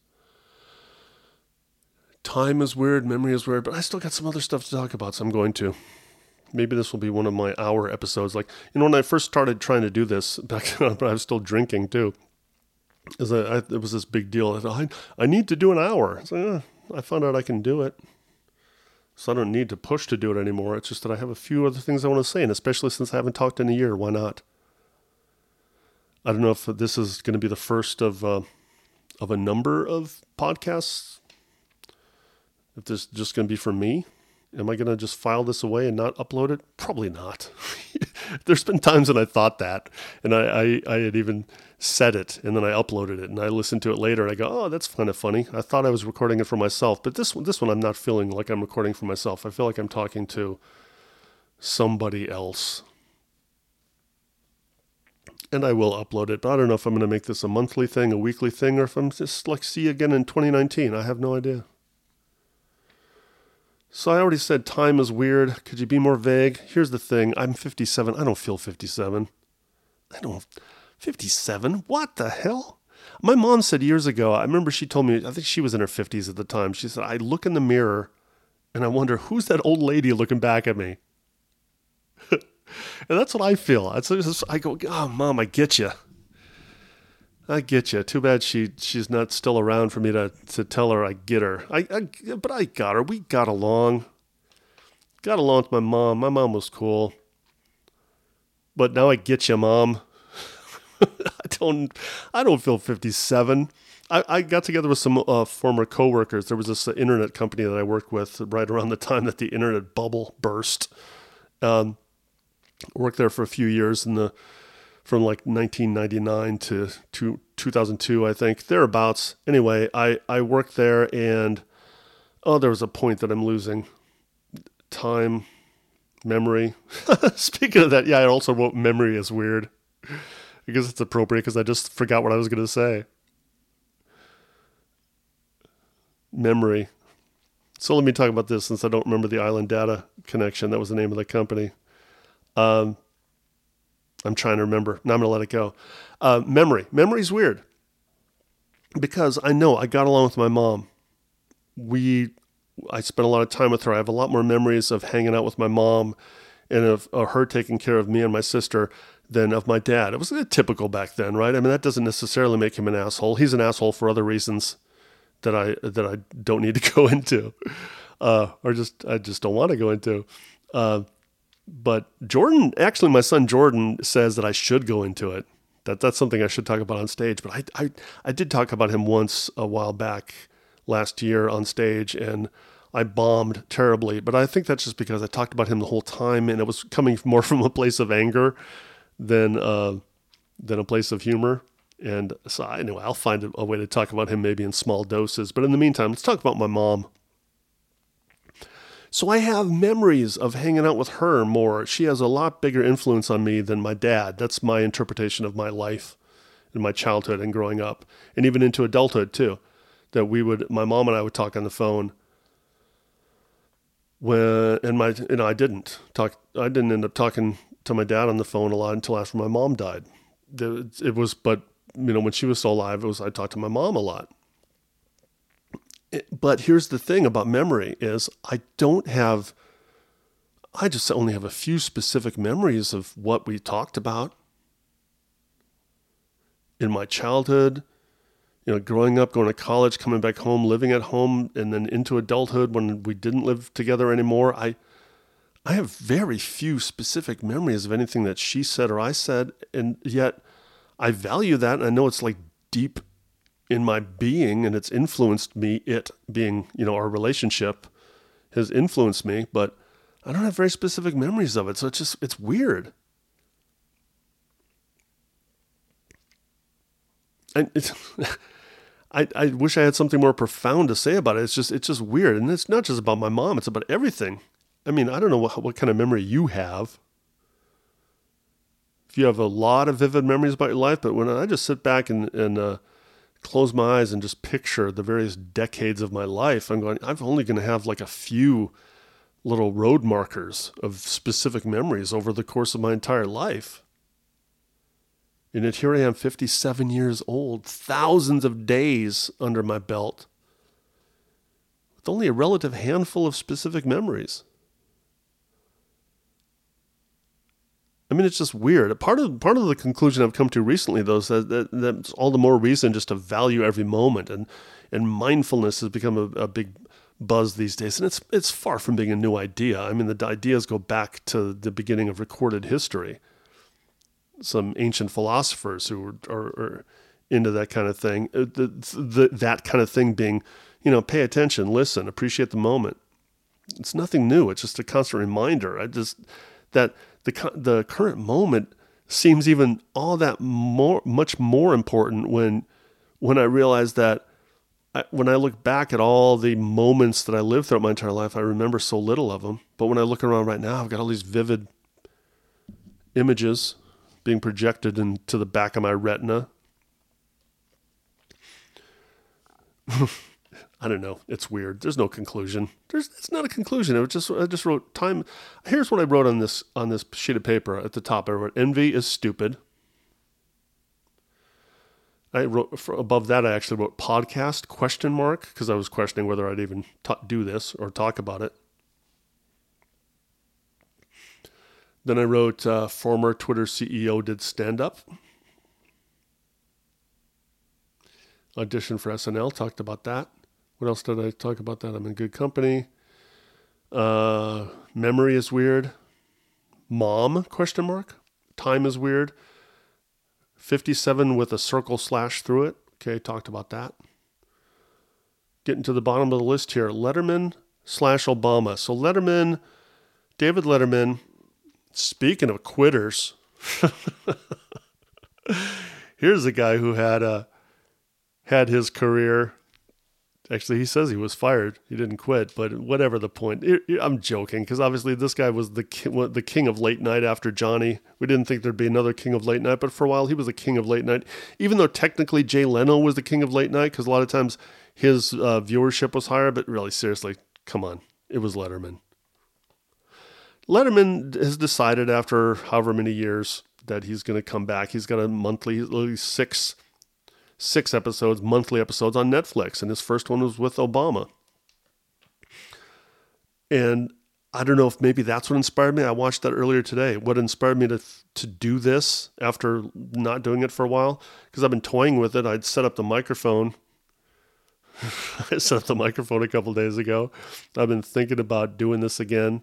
Time is weird, memory is weird, but I still got some other stuff to talk about, so I'm going to. Maybe this will be one of my hour episodes. Like, you know, when I first started trying to do this, back then I was still drinking too. Is I, I, it was this big deal. I, thought, I, I need to do an hour. I found out I can do it. So I don't need to push to do it anymore. It's just that I have a few other things I want to say, and especially since I haven't talked in a year, why not? I don't know if this is going to be the first of uh, of a number of podcasts. If this is just going to be for me, am I going to just file this away and not upload it? Probably not. There's been times when I thought that, and I, I, I had even said it, and then I uploaded it, and I listened to it later, and I go, oh, that's kind of funny. I thought I was recording it for myself, but this one, this one, I'm not feeling like I'm recording for myself. I feel like I'm talking to somebody else and I will upload it. But I don't know if I'm going to make this a monthly thing, a weekly thing, or if I'm just like see you again in 2019. I have no idea. So I already said time is weird. Could you be more vague? Here's the thing. I'm 57. I don't feel 57. I don't 57. What the hell? My mom said years ago, I remember she told me, I think she was in her 50s at the time. She said, I look in the mirror and I wonder who's that old lady looking back at me? and that's what I feel. I go, oh, mom, I get you. I get you. Too bad she she's not still around for me to, to tell her I get her. I, I but I got her. We got along. Got along with my mom. My mom was cool. But now I get you, mom. I don't I don't feel 57. I, I got together with some uh, former coworkers. There was this uh, internet company that I worked with right around the time that the internet bubble burst. Um, worked there for a few years in the from like 1999 to, to 2002, I think, thereabouts. Anyway, I, I worked there and, oh, there was a point that I'm losing time, memory. Speaking of that, yeah, I also wrote memory is weird because it's appropriate because I just forgot what I was going to say. Memory. So let me talk about this since I don't remember the Island Data Connection. That was the name of the company. Um, I'm trying to remember. Now I'm going to let it go. Uh, memory. Memory's weird because I know I got along with my mom. We, I spent a lot of time with her. I have a lot more memories of hanging out with my mom and of, of her taking care of me and my sister than of my dad. It was typical back then, right? I mean, that doesn't necessarily make him an asshole. He's an asshole for other reasons that I that I don't need to go into, uh, or just I just don't want to go into. Uh, but Jordan, actually, my son Jordan says that I should go into it. That that's something I should talk about on stage. But I I, I did talk about him once a while back last year on stage, and I bombed terribly. But I think that's just because I talked about him the whole time, and it was coming more from a place of anger than uh, than a place of humor. And so anyway, I'll find a way to talk about him maybe in small doses. But in the meantime, let's talk about my mom. So I have memories of hanging out with her more. She has a lot bigger influence on me than my dad. That's my interpretation of my life in my childhood and growing up, and even into adulthood too. That we would, my mom and I would talk on the phone. When and my, you know, I didn't talk. I didn't end up talking to my dad on the phone a lot until after my mom died. It was, but you know, when she was still alive, it was I talked to my mom a lot but here's the thing about memory is I don't have I just only have a few specific memories of what we talked about in my childhood, you know, growing up, going to college, coming back home, living at home, and then into adulthood when we didn't live together anymore. I I have very few specific memories of anything that she said or I said, and yet I value that and I know it's like deep in my being and it's influenced me it being you know our relationship has influenced me but i don't have very specific memories of it so it's just it's weird and it's I, I wish I had something more profound to say about it. It's just it's just weird, and it's not just about my mom. It's about everything. I mean, I don't know what what kind of memory you have. If you have a lot of vivid memories about your life, but when I just sit back and and uh, close my eyes and just picture the various decades of my life, I'm going, I'm only going to have like a few little road markers of specific memories over the course of my entire life. And yet here I am, 57 years old, thousands of days under my belt, with only a relative handful of specific memories. I mean, it's just weird. Part of part of the conclusion I've come to recently, though, is that, that that's all the more reason just to value every moment, and and mindfulness has become a, a big buzz these days, and it's it's far from being a new idea. I mean, the ideas go back to the beginning of recorded history. Some ancient philosophers who are, are, are into that kind of thing. Uh, the, the, that kind of thing being, you know, pay attention, listen, appreciate the moment. It's nothing new. It's just a constant reminder. I just that the the current moment seems even all that more much more important when when I realize that I, when I look back at all the moments that I lived throughout my entire life, I remember so little of them. But when I look around right now, I've got all these vivid images being projected into the back of my retina. I don't know. It's weird. There's no conclusion. There's it's not a conclusion. It was just I just wrote time. Here's what I wrote on this on this sheet of paper at the top. I wrote envy is stupid. I wrote above that. I actually wrote podcast question mark because I was questioning whether I'd even do this or talk about it. Then I wrote uh, former Twitter CEO did stand up. Audition for SNL talked about that. What else did I talk about that? I'm in good company. Uh, memory is weird. Mom question mark. Time is weird. 57 with a circle slash through it. Okay, talked about that. Getting to the bottom of the list here. Letterman slash Obama. So Letterman, David Letterman, speaking of quitters, here's a guy who had a had his career Actually, he says he was fired. He didn't quit, but whatever the point. I'm joking because obviously this guy was the king, the king of late night after Johnny. We didn't think there'd be another king of late night, but for a while he was the king of late night. Even though technically Jay Leno was the king of late night because a lot of times his uh, viewership was higher, but really, seriously, come on, it was Letterman. Letterman has decided after however many years that he's going to come back. He's got a monthly, six six episodes, monthly episodes on Netflix, and his first one was with Obama. And I don't know if maybe that's what inspired me. I watched that earlier today. What inspired me to to do this after not doing it for a while because I've been toying with it. I'd set up the microphone. I set up the microphone a couple days ago. I've been thinking about doing this again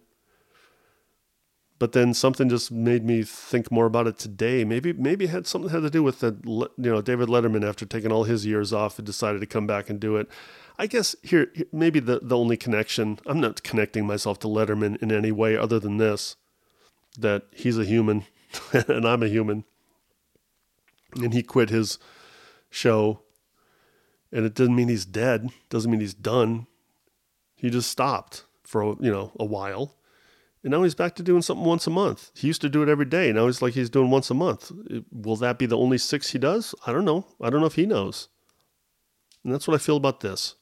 but then something just made me think more about it today. Maybe maybe it had something had to do with the you know David Letterman after taking all his years off and decided to come back and do it. I guess here maybe the the only connection I'm not connecting myself to Letterman in any way other than this that he's a human and I'm a human. And he quit his show and it doesn't mean he's dead, doesn't mean he's done. He just stopped for you know a while, and now he's back to doing something once a month. He used to do it every day. Now he's like he's doing once a month. Will that be the only six he does? I don't know. I don't know if he knows. And that's what I feel about this.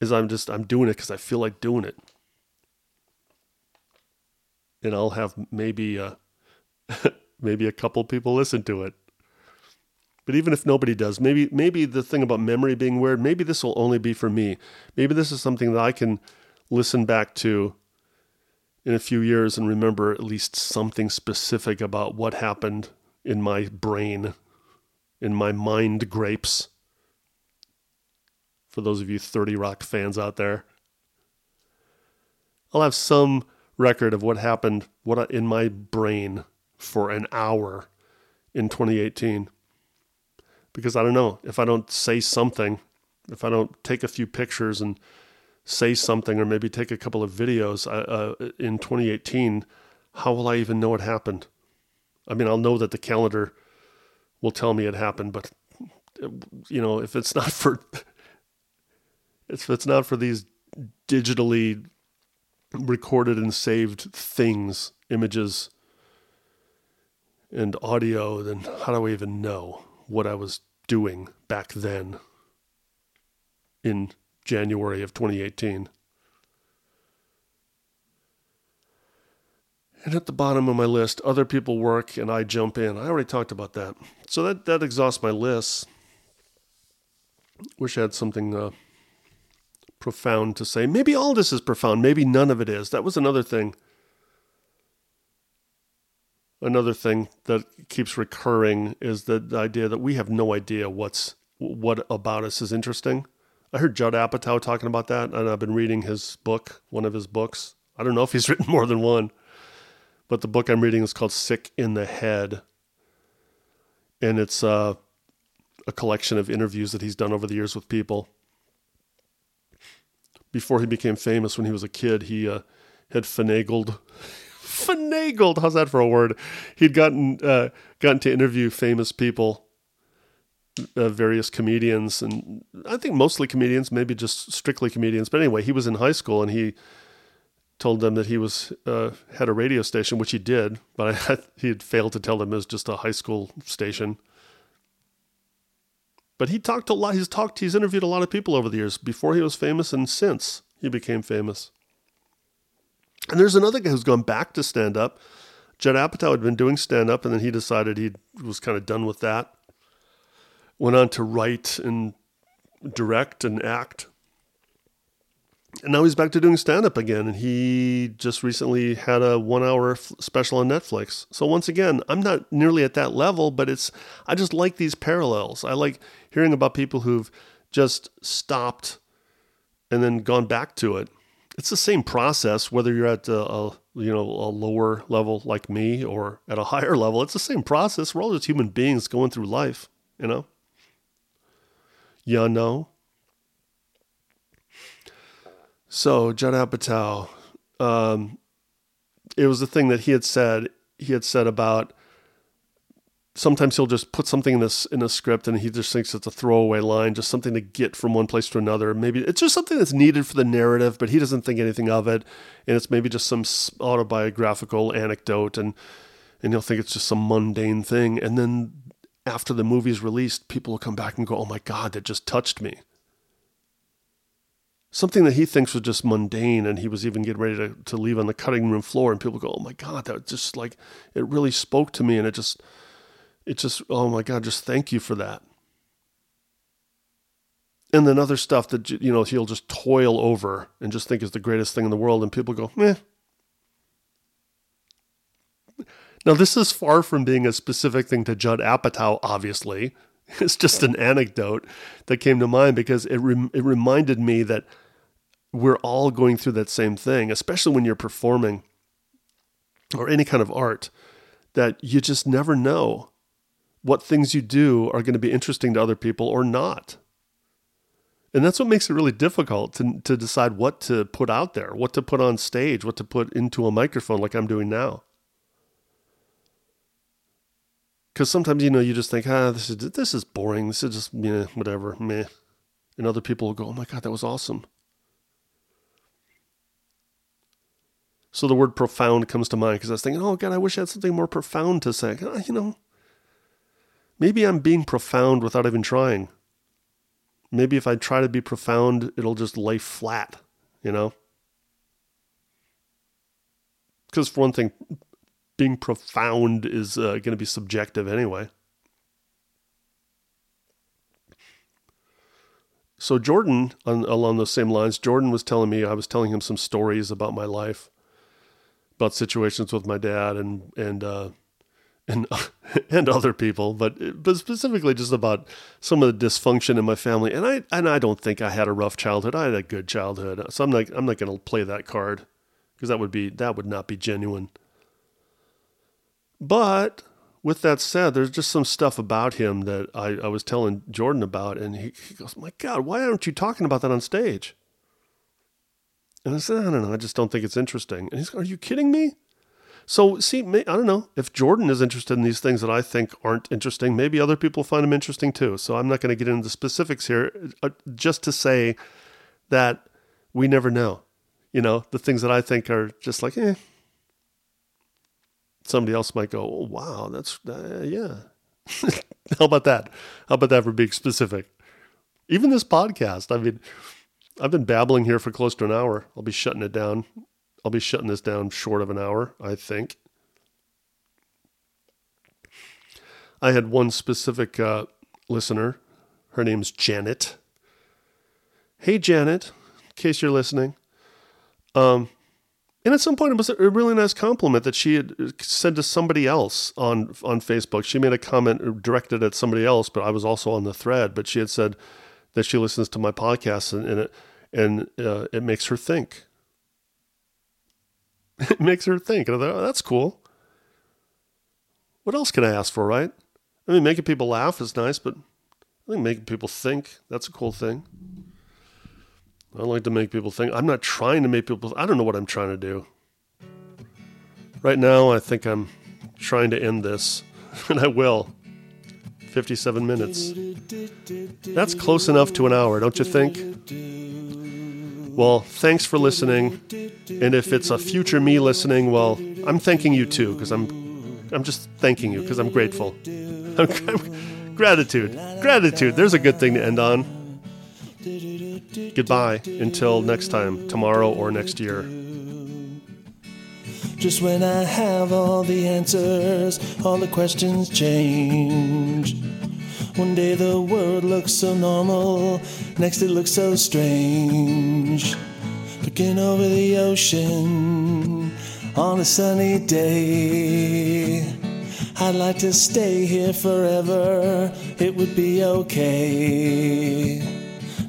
Is I'm just I'm doing it because I feel like doing it, and I'll have maybe uh, maybe a couple people listen to it. But even if nobody does, maybe maybe the thing about memory being weird, maybe this will only be for me. Maybe this is something that I can listen back to in a few years and remember at least something specific about what happened in my brain, in my mind grapes. For those of you 30 Rock fans out there, I'll have some record of what happened what in my brain for an hour in 2018. Because I don't know, if I don't say something, if I don't take a few pictures and say something or maybe take a couple of videos uh, uh, in 2018, how will I even know it happened? I mean, I'll know that the calendar will tell me it happened, but you know, if it's not for if it's not for these digitally recorded and saved things, images and audio, then how do I even know what I was doing back then in January of 2018. And at the bottom of my list, other people work and I jump in. I already talked about that. So that, that exhausts my list. Wish I had something uh, profound to say. Maybe all this is profound. Maybe none of it is. That was another thing. Another thing that keeps recurring is the, the idea that we have no idea what's what about us is interesting. I heard Judd Apatow talking about that, and I've been reading his book, one of his books. I don't know if he's written more than one, but the book I'm reading is called Sick in the Head. And it's uh, a collection of interviews that he's done over the years with people. Before he became famous, when he was a kid, he uh, had finagled. finagled, how's that for a word? He'd gotten uh, gotten to interview famous people uh, various comedians, and I think mostly comedians, maybe just strictly comedians. But anyway, he was in high school and he told them that he was uh, had a radio station, which he did, but I, he had failed to tell them it was just a high school station. But he talked a lot. He's talked. He's interviewed a lot of people over the years before he was famous and since he became famous. And there's another guy who's gone back to stand up. Judd Apatow had been doing stand up, and then he decided he was kind of done with that went on to write and direct and act. And now he's back to doing stand up again. And he just recently had a one hour f- special on Netflix. So, once again, I'm not nearly at that level, but it's, I just like these parallels. I like hearing about people who've just stopped and then gone back to it. It's the same process, whether you're at a, a you know a lower level like me or at a higher level. It's the same process. We're all just human beings going through life, you know. You know? So, Judd Apatow, um, it was the thing that he had said, he had said about sometimes he'll just put something in this in a script and he just thinks it's a throwaway line, just something to get from one place to another. Maybe it's just something that's needed for the narrative, but he doesn't think anything of it, and it's maybe just some autobiographical anecdote, and and he'll think it's just some mundane thing, and then after the movie's released, people will come back and go, oh my God, that just touched me. Something that he thinks was just mundane, and he was even getting ready to, to leave on the cutting room floor, and people go, oh my God, that just like, it really spoke to me, and it just, it just, oh my God, just thank you for that. And then other stuff that, you know, he'll just toil over and just think is the greatest thing in the world, and people go, eh, Now, this is far from being a specific thing to Judd Apatow, obviously. It's just an anecdote that came to mind because it, rem- it reminded me that we're all going through that same thing, especially when you're performing or any kind of art, that you just never know what things you do are going to be interesting to other people or not. And that's what makes it really difficult to, to decide what to put out there, what to put on stage, what to put into a microphone like I'm doing now. because sometimes you know you just think, ah, this is this is boring. This is just you know whatever, meh. And other people will go, oh my god, that was awesome. So the word profound comes to mind because I was thinking, oh god, I wish I had something more profound to say. Ah, you know, maybe I'm being profound without even trying. Maybe if I try to be profound, it'll just lay flat, you know. Because for one thing, being profound is uh, going to be subjective anyway. So Jordan, on, along those same lines, Jordan was telling me I was telling him some stories about my life, about situations with my dad and and uh, and and other people, but but specifically just about some of the dysfunction in my family. And I and I don't think I had a rough childhood. I had a good childhood. So I'm not I'm not going to play that card because that would be that would not be genuine. But with that said, there's just some stuff about him that I, I was telling Jordan about, and he, he goes, My God, why aren't you talking about that on stage? And I said, I don't know, I just don't think it's interesting. And he's Are you kidding me? So, see, I don't know. If Jordan is interested in these things that I think aren't interesting, maybe other people find them interesting too. So, I'm not going to get into the specifics here, uh, just to say that we never know. You know, the things that I think are just like, eh, somebody else might go, oh, wow, that's, uh, yeah. How about that? How about that for being specific? Even this podcast, I mean, I've been babbling here for close to an hour. I'll be shutting it down. I'll be shutting this down short of an hour, I think. I had one specific uh, listener. Her name's Janet. Hey, Janet, in case you're listening. Um, and at some point, it was a really nice compliment that she had said to somebody else on on Facebook. She made a comment directed at somebody else, but I was also on the thread. But she had said that she listens to my podcast and, and it and uh, it makes her think. it makes her think. And I thought, oh, that's cool. What else can I ask for, right? I mean, making people laugh is nice, but I think making people think that's a cool thing. I like to make people think. I'm not trying to make people. I don't know what I'm trying to do. Right now, I think I'm trying to end this, and I will. 57 minutes. That's close enough to an hour, don't you think? Well, thanks for listening. And if it's a future me listening, well, I'm thanking you too, because I'm, I'm just thanking you because I'm grateful. gratitude, gratitude. There's a good thing to end on. Goodbye until next time, tomorrow or next year. Just when I have all the answers, all the questions change. One day the world looks so normal, next it looks so strange. Looking over the ocean on a sunny day. I'd like to stay here forever, it would be okay.